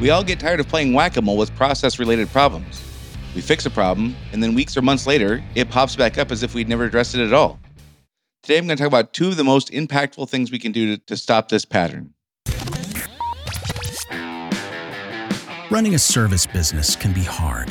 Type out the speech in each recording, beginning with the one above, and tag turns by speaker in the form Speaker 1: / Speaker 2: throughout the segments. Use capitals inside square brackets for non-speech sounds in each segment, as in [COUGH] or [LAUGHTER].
Speaker 1: We all get tired of playing whack a mole with process related problems. We fix a problem, and then weeks or months later, it pops back up as if we'd never addressed it at all. Today, I'm going to talk about two of the most impactful things we can do to, to stop this pattern.
Speaker 2: Running a service business can be hard.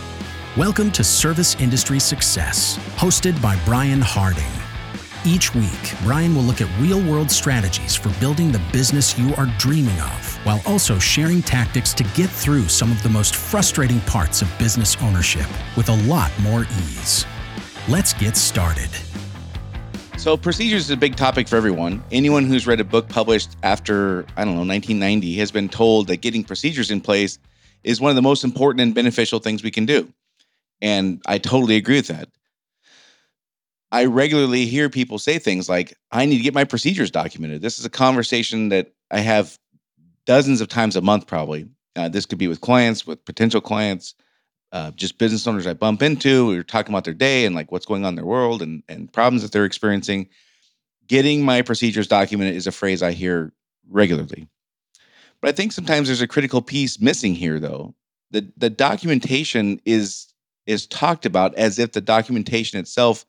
Speaker 2: Welcome to Service Industry Success, hosted by Brian Harding. Each week, Brian will look at real world strategies for building the business you are dreaming of, while also sharing tactics to get through some of the most frustrating parts of business ownership with a lot more ease. Let's get started.
Speaker 1: So, procedures is a big topic for everyone. Anyone who's read a book published after, I don't know, 1990 has been told that getting procedures in place is one of the most important and beneficial things we can do. And I totally agree with that. I regularly hear people say things like, I need to get my procedures documented. This is a conversation that I have dozens of times a month, probably. Uh, this could be with clients, with potential clients, uh, just business owners I bump into. We're talking about their day and like what's going on in their world and, and problems that they're experiencing. Getting my procedures documented is a phrase I hear regularly. But I think sometimes there's a critical piece missing here, though. The, the documentation is is talked about as if the documentation itself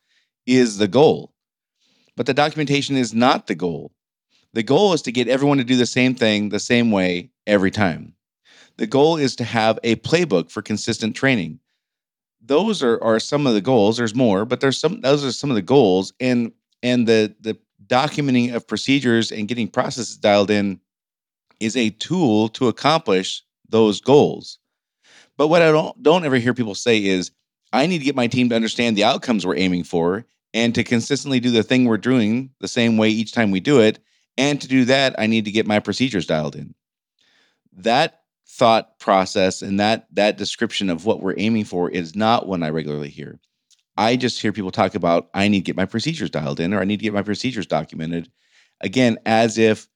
Speaker 1: is the goal. But the documentation is not the goal. The goal is to get everyone to do the same thing the same way every time. The goal is to have a playbook for consistent training. Those are, are some of the goals. There's more, but there's some those are some of the goals. And and the the documenting of procedures and getting processes dialed in is a tool to accomplish those goals. But what I don't don't ever hear people say is, I need to get my team to understand the outcomes we're aiming for and to consistently do the thing we're doing the same way each time we do it. And to do that, I need to get my procedures dialed in. That thought process and that that description of what we're aiming for is not one I regularly hear. I just hear people talk about I need to get my procedures dialed in or I need to get my procedures documented. Again, as if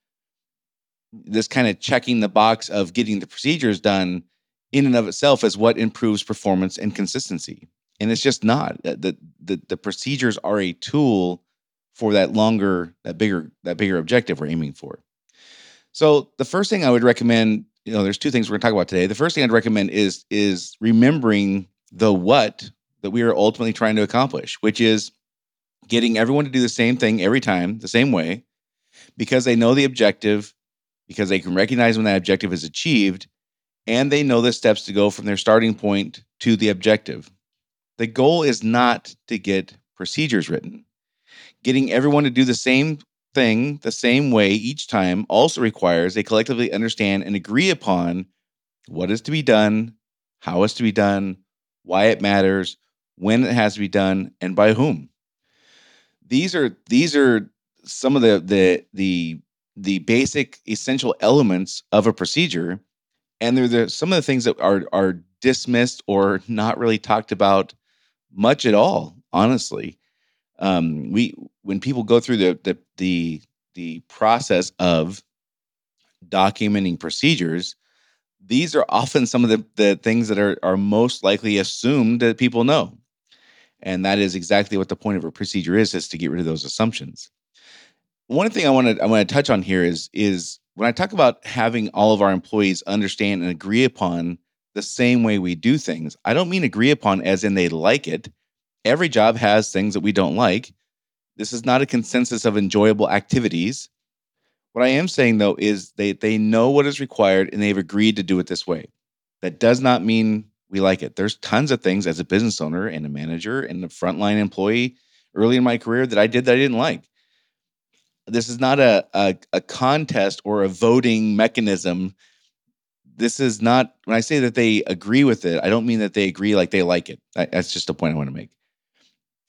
Speaker 1: this kind of checking the box of getting the procedures done in and of itself as what improves performance and consistency. And it's just not. The, the, the procedures are a tool for that longer, that bigger, that bigger objective we're aiming for. So the first thing I would recommend, you know, there's two things we're gonna talk about today. The first thing I'd recommend is is remembering the what that we are ultimately trying to accomplish, which is getting everyone to do the same thing every time, the same way, because they know the objective, because they can recognize when that objective is achieved, and they know the steps to go from their starting point to the objective. The goal is not to get procedures written. Getting everyone to do the same thing the same way each time also requires they collectively understand and agree upon what is to be done, how it's to be done, why it matters, when it has to be done, and by whom. These are these are some of the the the the basic essential elements of a procedure and they're some of the things that are are dismissed or [LAUGHS] not really talked about much at all honestly. Um, we when people go through the the the, the process of documenting procedures these are often some of the, the things that are, are most likely assumed that people know. And that is exactly what the point of a procedure is is to get rid of those assumptions. One thing i want to i want to touch on here is is when I talk about having all of our employees understand and agree upon the same way we do things, I don't mean agree upon as in they like it. Every job has things that we don't like. This is not a consensus of enjoyable activities. What I am saying though is they they know what is required and they've agreed to do it this way. That does not mean we like it. There's tons of things as a business owner and a manager and a frontline employee early in my career that I did that I didn't like this is not a, a, a contest or a voting mechanism. This is not when i say that they agree with it i don't mean that they agree like they like it. That's just a point i want to make.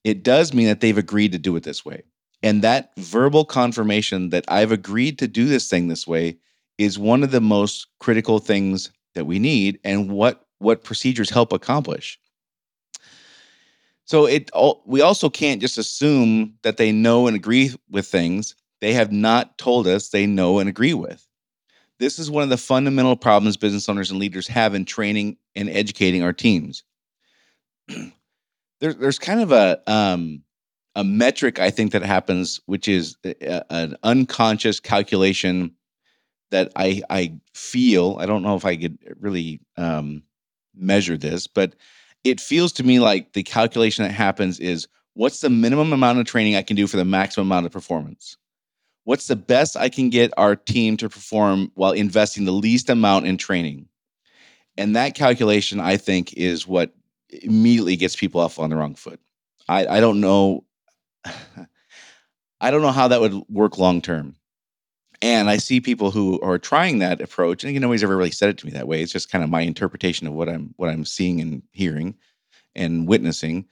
Speaker 1: It does mean that they've agreed to do it this way. And that verbal confirmation that i've agreed to do this thing this way is one of the most critical things that we need and what what procedures help accomplish. So it we also can't just assume that they know and agree with things they have not told us they know and agree with. This is one of the fundamental problems business owners and leaders have in training and educating our teams. [CLEARS THROAT] there, there's kind of a um, a metric I think that happens, which is a, an unconscious calculation that I I feel. I don't know if I could really um, measure this, but it feels to me like the calculation that happens is what's the minimum amount of training I can do for the maximum amount of performance? What's the best I can get our team to perform while investing the least amount in training? And that calculation, I think, is what immediately gets people off on the wrong foot. I, I don't know. [SIGHS] I don't know how that would work long term. And I see people who are trying that approach, and nobody's ever really said it to me that way. It's just kind of my interpretation of what I'm what I'm seeing and hearing and witnessing.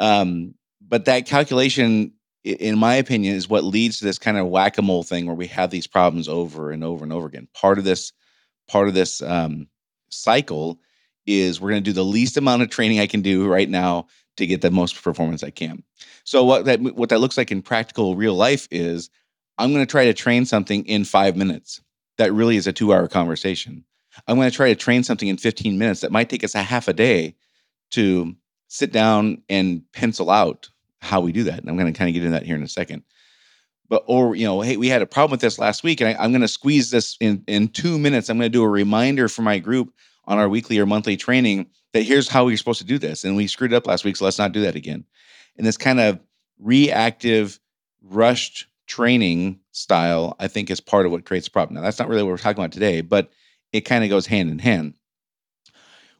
Speaker 1: Um, but that calculation, in my opinion, is what leads to this kind of whack a mole thing where we have these problems over and over and over again. Part of this, part of this um, cycle is we're going to do the least amount of training I can do right now to get the most performance I can. So what that what that looks like in practical real life is I'm going to try to train something in five minutes. That really is a two hour conversation. I'm going to try to train something in 15 minutes that might take us a half a day to sit down and pencil out how we do that. And I'm going to kind of get into that here in a second. But, or, you know, hey, we had a problem with this last week and I, I'm going to squeeze this in, in two minutes. I'm going to do a reminder for my group on our weekly or monthly training that here's how we're supposed to do this. And we screwed up last week. So let's not do that again. And this kind of reactive, rushed training style, I think, is part of what creates a problem. Now, that's not really what we're talking about today, but it kind of goes hand in hand.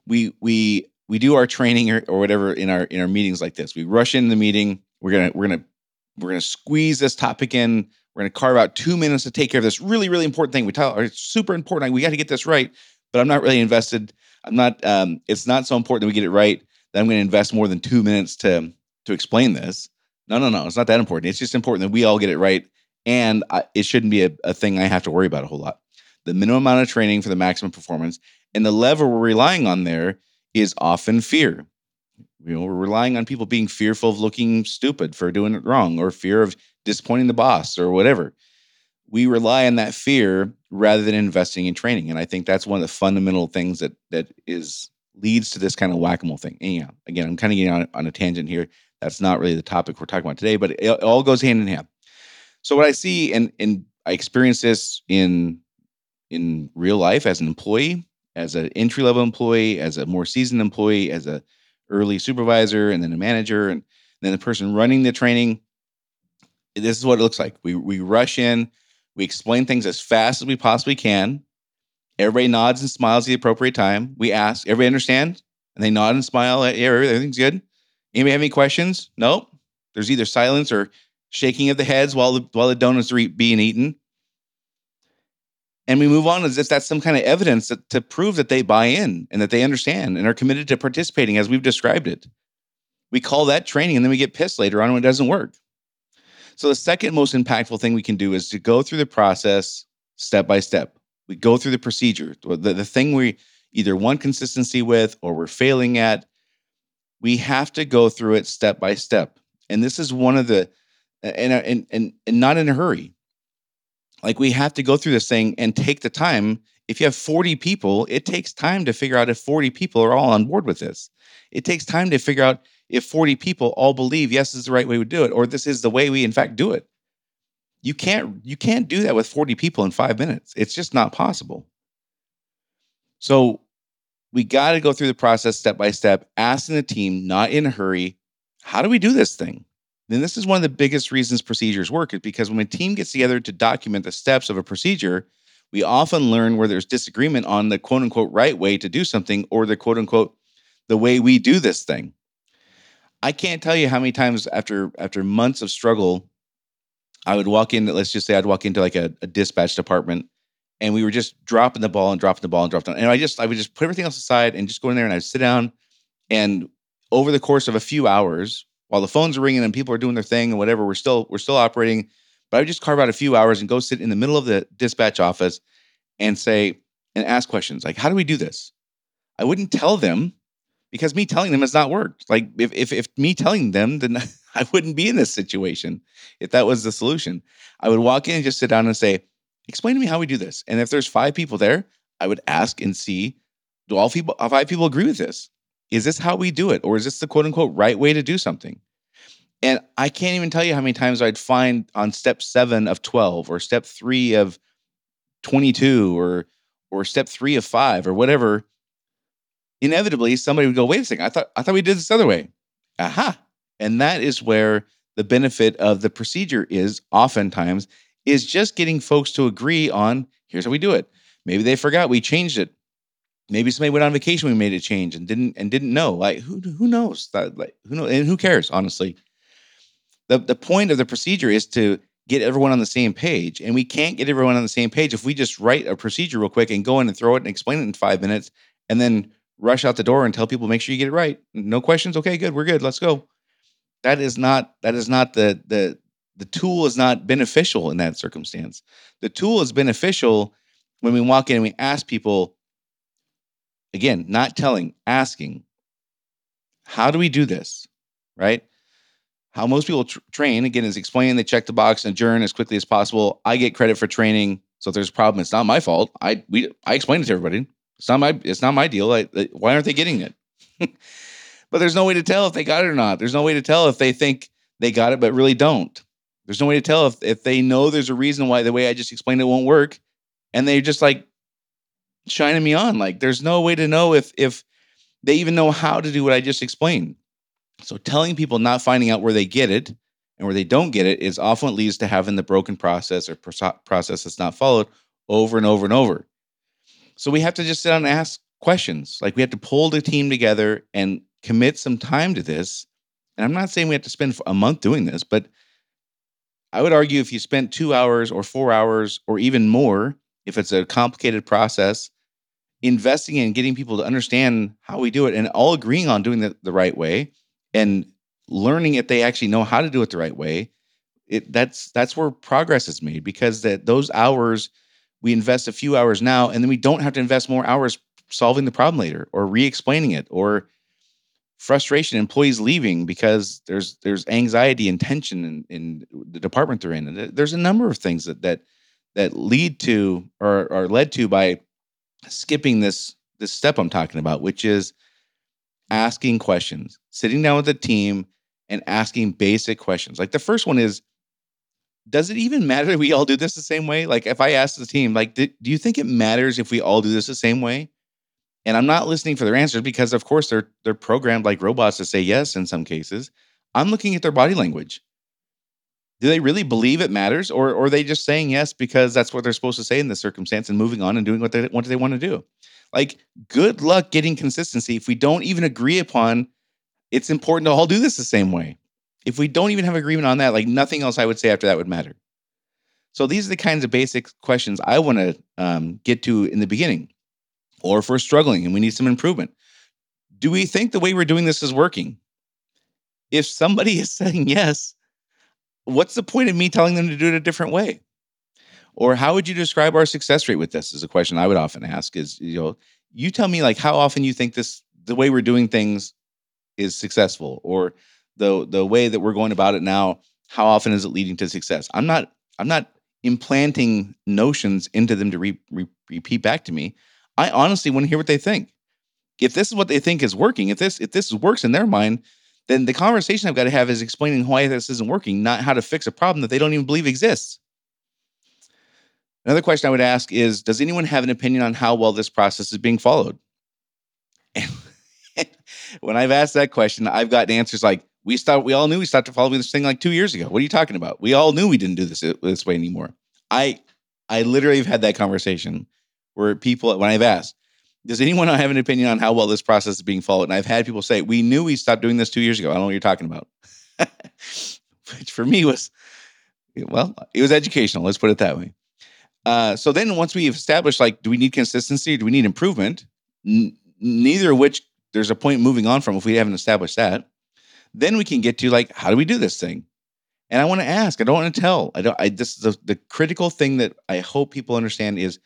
Speaker 1: We we we do our training or, or whatever in our in our meetings like this. We rush into the meeting. We're gonna we're gonna we're gonna squeeze this topic in. We're gonna carve out two minutes to take care of this really really important thing. We tell it's super important. We got to get this right, but I'm not really invested. I'm not. Um, it's not so important that we get it right that I'm to invest more than two minutes to to explain this. No, no, no. It's not that important. It's just important that we all get it right. And I, it shouldn't be a, a thing I have to worry about a whole lot. The minimum amount of training for the maximum performance. And the lever we're relying on there is often fear. You know, we're relying on people being fearful of looking stupid for doing it wrong or fear of disappointing the boss or whatever. We rely on that fear rather than investing in training. And I think that's one of the fundamental things that that is leads to this kind of whack-a-mole thing. And again, I'm kind of getting on, on a tangent here. That's not really the topic we're talking about today, but it, it all goes hand in hand. So what I see and and I experience this in in real life as an employee, as an entry level employee, as a more seasoned employee, as a early supervisor, and then a manager, and then the person running the training. This is what it looks like. We we rush in, we explain things as fast as we possibly can. Everybody nods and smiles at the appropriate time. We ask, everybody understand? And they nod and smile. Yeah, everything's good. Anybody have any questions? Nope. There's either silence or shaking of the heads while the while the donuts are being eaten. And we move on as if that's some kind of evidence that, to prove that they buy in and that they understand and are committed to participating as we've described it. We call that training and then we get pissed later on when it doesn't work. So, the second most impactful thing we can do is to go through the process step by step. We go through the procedure, the, the thing we either want consistency with or we're failing at we have to go through it step by step. And this is one of the and and and, and not in a hurry. Like we have to go through this thing and take the time. If you have 40 people, it takes time to figure out if 40 people are all on board with this. It takes time to figure out if 40 people all believe yes this is the right way to do it or this is the way we in fact do it. You can't you can't do that with 40 people in 5 minutes. It's just not possible. So we got to go through the process step by step, asking the team, not in a hurry, how do we do this thing? Then this is one of the biggest reasons procedures work is because when a team gets together to document the steps of a procedure, we often learn where there's disagreement on the quote unquote right way to do something or the quote unquote the way we do this thing. I can't tell you how many times after after months of struggle, I would walk in. Let's just say I'd walk into like a, a dispatch department and we were just dropping the ball and dropping the ball and dropping. And I just I would just put everything else aside and just go in there and I'd sit down. And over the course of a few hours, while the phones are ringing and people are doing their thing and whatever, we're still we're still operating. But I would just carve out a few hours and go sit in the middle of the dispatch office and say and ask questions like, "How do we do this?" I wouldn't tell them because me telling them has not worked. Like if if, if me telling them, then [LAUGHS] I wouldn't be in this situation if that was the solution. I would walk in and just sit down and say, explain to me how we do this. And if there's five people there, I would ask and see, do all people five people agree with this? Is this how we do it? Or is this the quote unquote right way to do something? And I can't even tell you how many times I'd find on step seven of 12 or step three of 22 or or step three of five or whatever, inevitably somebody would go, wait a second, I thought I thought we did this other way. Aha. And that is where the benefit of the procedure is oftentimes is just getting folks to agree on here's how we do it. Maybe they forgot we changed it. Maybe somebody went on vacation, we made a change and didn't and didn't know. Like who who knows? That like who knows and who cares, honestly. The the point of the procedure is to get everyone on the same page. And we can't get everyone on the same page if we just write a procedure real quick and go in and throw it and explain it in five minutes and then rush out the door and tell people make sure you get it right. No questions. Okay, good. We're good. Let's go. That is not that is not the the the tool is not beneficial in that circumstance. The tool is beneficial when we walk in and we ask people, again, not telling, asking, how do we do this? Right? How most people tr- train, again, is explain, they check the box and adjourn as quickly as possible. I get credit for training. So if there's a problem, it's not my fault. I we I explain it to everybody. It's not my it's not my deal. I, why aren't they getting it? [LAUGHS] but there's no way to tell if they got it or not. There's no way to tell if they think they got it but really don't. There's no way to tell if if they know there's a reason why the way I just explained it won't work, and they're just like shining me on. Like there's no way to know if if they even know how to do what I just explained. So telling people not finding out where they get it and where they don't get it is often what leads to having the broken process or process that's not followed over and over and over. So we have to just sit down and ask questions. Like we have to pull the team together and commit some time to this. And I'm not saying we have to spend a month doing this, but I would argue if you spent two hours or four hours or even more, if it's a complicated process, investing in getting people to understand how we do it and all agreeing on doing it the right way and learning if they actually know how to do it the right way, it that's that's where progress is made because that those hours we invest a few hours now and then we don't have to invest more hours solving the problem later or re-explaining it or frustration employees leaving because there's there's anxiety and tension in, in the department they're in. And there's a number of things that that that lead to or are led to by skipping this this step i'm talking about which is asking questions sitting down with the team and asking basic questions like the first one is does it even matter we all do this the same way like if i ask the team like do, do you think it matters if we all do this the same way and I'm not listening for their answers because of course they're they're programmed like robots to say yes in some cases. I'm looking at their body language. Do they really believe it matters or, or are they just saying yes because that's what they're supposed to say in this circumstance and moving on and doing what they what they want to do? Like good luck getting consistency if we don't even agree upon it's important to all do this the same way. If we don't even have agreement on that, like nothing else I would say after that would matter. So these are the kinds of basic questions I want to um, get to in the beginning or if we're struggling and we need some improvement. Do we think the way we're doing this is working? If somebody [LAUGHS] is saying yes, what's the point of me telling them to do it a different way? Or how would you describe our success rate with this? Is a question I would often ask. Is you know, you tell me like how often you think this the way we're doing things is successful, or the the way that we're going about it now, how often is it leading to success? I'm not I'm not implanting notions into them to re, re, repeat back to me. I honestly want to hear what they think. If this is what they think is working, if this if this works in their mind, then the conversation I've got to have is explaining why this isn't working, not how to fix a problem that they don't even believe exists. Another question I would ask is Does anyone have an opinion on how well this process is being followed? [LAUGHS] when I've asked that question, I've gotten answers like, we stopped, we all knew we stopped following this thing like two years ago. What are you talking about? We all knew we didn't do this uh, this way anymore. I I literally have had that conversation where people, when I've asked, does anyone have an opinion on how well this process is being followed? And I've had people say, we knew we stopped doing this two years ago. I don't know what you're talking about. [LAUGHS] Which for me was, well, it was educational. Let's put it that way. Uh, so then once we've established, like, do we need consistency? Do we need improvement? N- neither of which there's a point moving on from if we haven't established that. Then we can get to like, how do we do this thing? And I want to ask. I don't want to tell. I don't. I this is the, the critical thing that I hope people understand is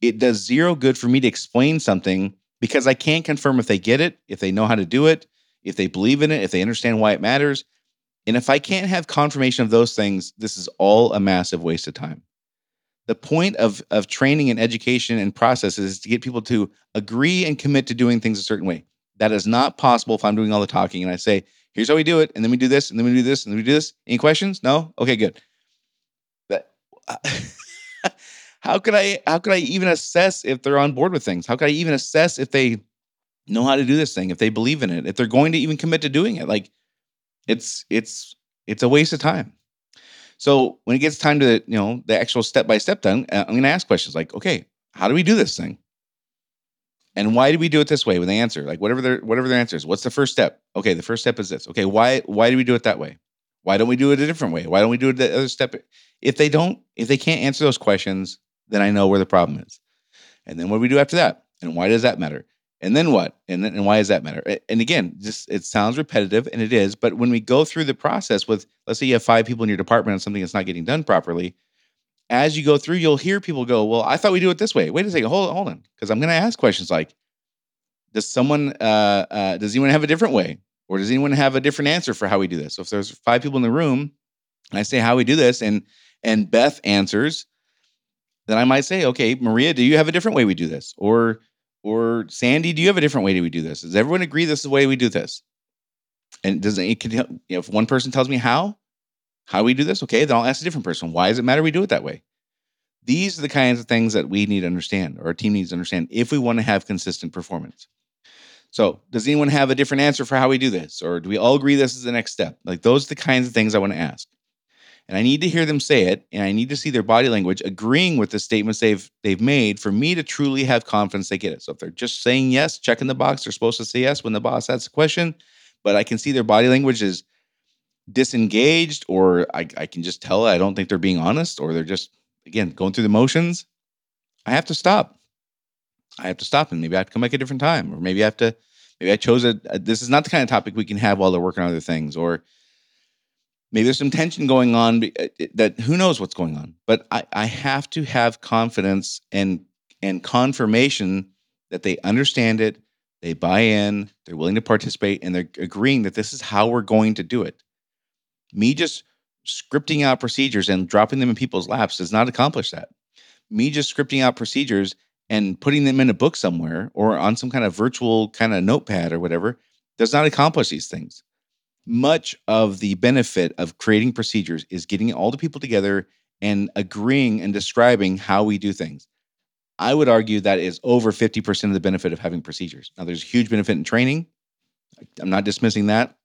Speaker 1: it does zero good for me to explain something because I can't confirm if they get it, if they know how to do it, if they believe in it, if they understand why it matters. And if I can't have confirmation of those things, this is all a massive waste of time. The point of, of training and education and processes is to get people to agree and commit to doing things a certain way. That is not possible if I'm doing all the talking and I say, here's how we do it, and then we do this, and then we do this, and then we do this. Any questions? No? Okay, good. But uh, [LAUGHS] how could I how could I even assess if they're on board with things? How could I even assess if they know how to do this thing, if they believe in it, if they're going to even commit to doing it? Like it's it's it's a waste of time. So when it gets time to you know the actual step by step done, uh, I'm going to ask questions like, okay, how do we do this thing? And why do we do it this way? When they answer, like whatever their whatever their answer is, what's the first step? Okay, the first step is this. Okay, why why do we do it that way? Why don't we do it a different way? Why don't we do it the other step? If they don't, if they can't answer those questions, then I know where the problem is. And then what do we do after that? And why does that matter? And then what? And then and why does that matter? And again, just it sounds repetitive and it is, but when we go through the process with let's say you have five people in your department on something that's not getting done properly, as you go through, you'll hear people go, Well, I thought we do it this way. Wait a second, hold on, hold on. Because I'm gonna ask questions like, does someone uh, uh, does anyone have a different way? Or does anyone have a different answer for how we do this? So if there's five people in the room and I say how we do this, and and Beth answers, then I might say, okay, Maria, do you have a different way we do this? Or or Sandy, do you have a different way we do this? Does everyone agree this is the way we do this? And does it can you know, if one person tells me how, how we do this, okay, then I'll ask a different person. Why does it matter we do it that way? These are the kinds of things that we need to understand, or our team needs to understand if we want to have consistent performance. So, does anyone have a different answer for how we do this? Or do we all agree this is the next step? Like, those are the kinds of things I want to ask. And I need to hear them say it, and I need to see their body language agreeing with the statements they've they've made for me to truly have confidence they get it. So if they're just saying yes, checking the box, they're supposed to say yes when the boss asks a question, but I can see their body language is disengaged, or I, I can just tell I don't think they're being honest, or they're just again going through the motions. I have to stop. I have to stop, and maybe I have to come back a different time, or maybe I have to. Maybe I chose a. this is not the kind of topic we can have while they're working on other things, or maybe there's some tension going on uh, that who knows what's going on. But I, I have to have confidence and and confirmation that they understand it they buy in they're willing to participate and they're agreeing that this is how we're going to do it. Me just scripting out procedures and dropping them in people's laps does not accomplish that. Me just scripting out procedures and putting them in a book somewhere or on some kind of virtual kind of notepad or whatever does not accomplish these things much of the benefit of creating procedures is getting all the people together and agreeing and describing how we do things. I would argue that is over 50% of the benefit of having procedures. Now, there's a huge benefit in training. I'm not dismissing that.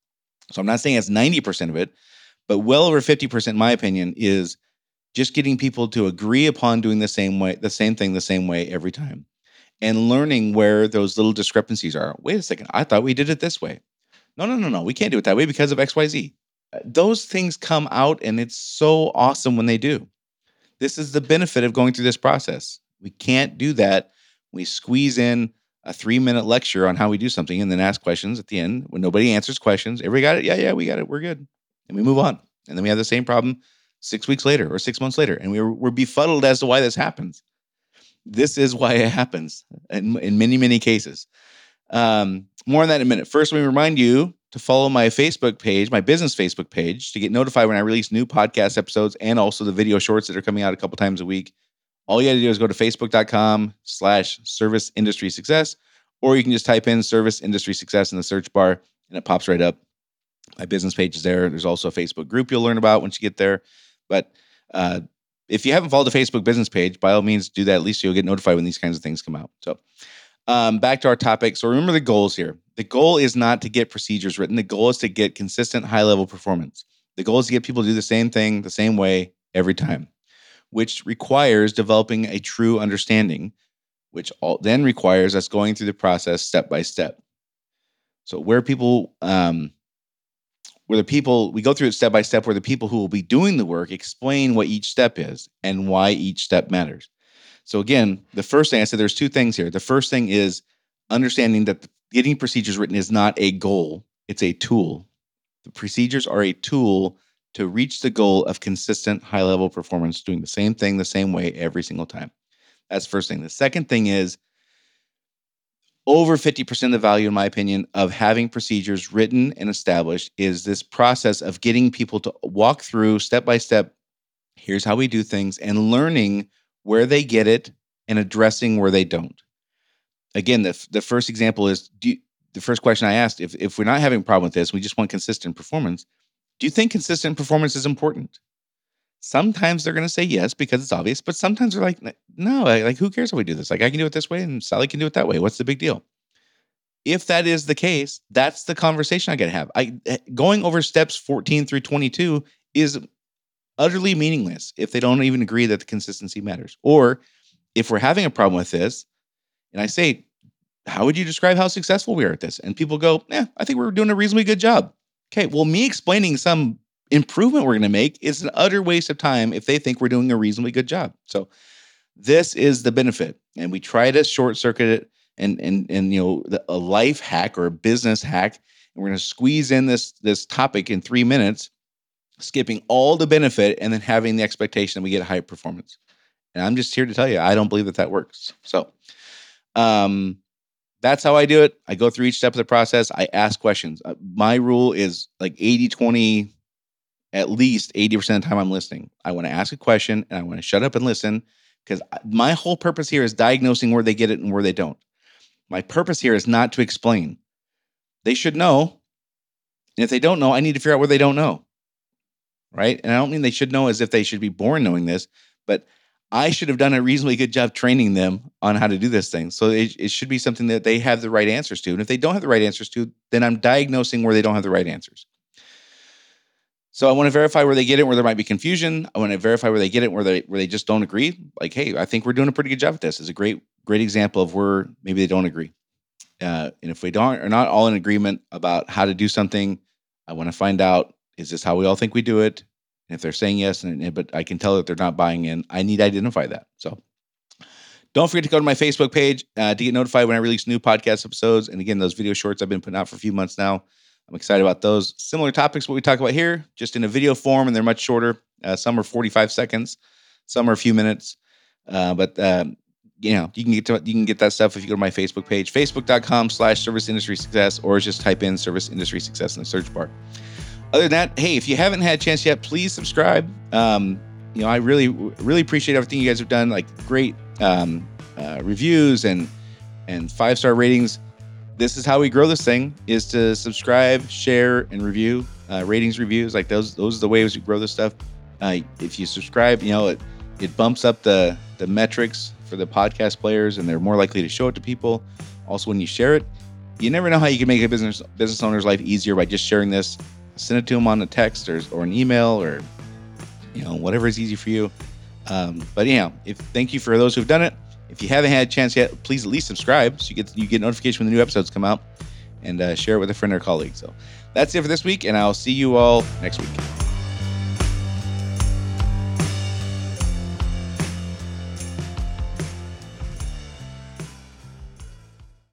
Speaker 1: So I'm not saying it's 90% of it, but well over 50%, in my opinion, is just getting people to agree upon doing the same way, the same thing the same way every time and learning where those little discrepancies are. Wait a second, I thought we did it this way. No, no, no, no. We can't do it that way because of XYZ. Those things come out and it's so awesome when they do. This is the benefit of going through this process. We can't do that. We squeeze in a three minute lecture on how we do something and then ask questions at the end when nobody answers questions. Everybody got it? Yeah, yeah, we got it. We're good. And we move on. And then we have the same problem six weeks later or six months later. And we're, we're befuddled as to why this happens. This is why it happens in, in many, many cases. Um, more on that in a minute. First, let me remind you to follow my Facebook page, my business Facebook page, to get notified when I release new podcast episodes and also the video shorts that are coming out a couple times a week. All you got to do is go to facebook.com slash service industry success, or you can just type in service industry success in the search bar and it pops right up. My business page is there. There's also a Facebook group you'll learn about once you get there. But uh, if you haven't followed the Facebook business page, by all means, do that. At least you'll get notified when these kinds of things come out. So, um, back to our topic. So remember the goals here. The goal is not to get procedures written. The goal is to get consistent high level performance. The goal is to get people to do the same thing the same way every time, which requires developing a true understanding, which all, then requires us going through the process step by step. So where people, um, where the people we go through it step by step, where the people who will be doing the work explain what each step is and why each step matters. So again, the first said, there's two things here. The first thing is understanding that getting procedures written is not a goal; it's a tool. The procedures are a tool to reach the goal of consistent high level performance, doing the same thing the same way every single time. That's the first thing. The second thing is over 50% of the value, in my opinion, of having procedures written and established is this process of getting people to walk through step by step. Here's how we do things and learning where they get it and addressing where they don't. Again, the, the first example is you, the first question I asked if, if we're not having a problem with this, we just want consistent performance. Do you think consistent performance is important? Sometimes they're going to say yes because it's obvious, but sometimes they're like, no, like who cares if we do this? Like I can do it this way and Sally can do it that way. What's the big deal? If that is the case, that's the conversation I got to have. I eh, going over steps 14 through 22 is utterly meaningless if they don't even agree that the consistency matters. Or if we're having a problem with this, and I say, how would you describe how successful we are at this? And people go, yeah, I think we're doing a reasonably good job. Okay, well, me explaining some improvement we're going to make is an utter waste of time if they think we're doing a reasonably good job. So this is the benefit, and we try to short circuit it and and and you know the, a life hack or a business hack, and we're going to squeeze in this this topic in three minutes, skipping all the benefit and then having the expectation that we get a high performance. And I'm just here to tell you, I don't believe that that works. So, um, that's how I do it. I go through each step of the process. I ask questions. Uh, my rule is like 80 20, at least 80% of the time I'm listening. I want to ask a question and I want to shut up and listen because my whole purpose here is diagnosing where they get it and where they don't. My purpose here is not to explain. They should know. And if they don't know, I need to figure out where they don't know. Right. And I don't mean they should know as if they should be born knowing this, but I should have done a reasonably good job training them on how to do this thing. So it, it, should be something that they have the right answers to. And if they don't have the right answers to, then I'm diagnosing where they don't have the right answers. So I want to verify where they get it, where there might be confusion. I want to verify where they get it, where they where they just don't agree. Like, hey, I think we're doing a pretty good job at this. It's a great great example of where maybe they don't agree. Uh, and if we don't are not all in agreement about how to do something, I want to find out is this how we all think we do it? And if they're saying yes, and, but I can tell that they're not buying in, I need to identify that. So don't forget to go to my Facebook page uh, to get notified when I release new podcast episodes. And again, those video shorts I've been putting out for a few months now. I'm excited about those. Similar topics, what we talk about here, just in a video form, and they're much shorter. Uh, some are 45 seconds, some are a few minutes. Uh, but um, you know, you can get to, you can get that stuff if you go to my Facebook page, facebook.com slash service industry success, or just type in service industry success in the search bar other than that, hey, if you haven't had a chance yet, please subscribe. Um, you know, I really, really appreciate everything you guys have done. Like great um, uh, reviews and and five star ratings. This is how we grow this thing: is to subscribe, share, and review. Uh, ratings, reviews, like those. Those are the ways we grow this stuff. Uh, if you subscribe, you know it it bumps up the the metrics for the podcast players, and they're more likely to show it to people. Also, when you share it, you never know how you can make a business business owner's life easier by just sharing this send it to them on a text or, or an email or you know whatever is easy for you. Um, but yeah, if thank you for those who've done it. If you haven't had a chance yet, please at least subscribe so you get you get notification when the new episodes come out, and uh, share it with a friend or colleague. So that's it for this week, and I'll see you all next week.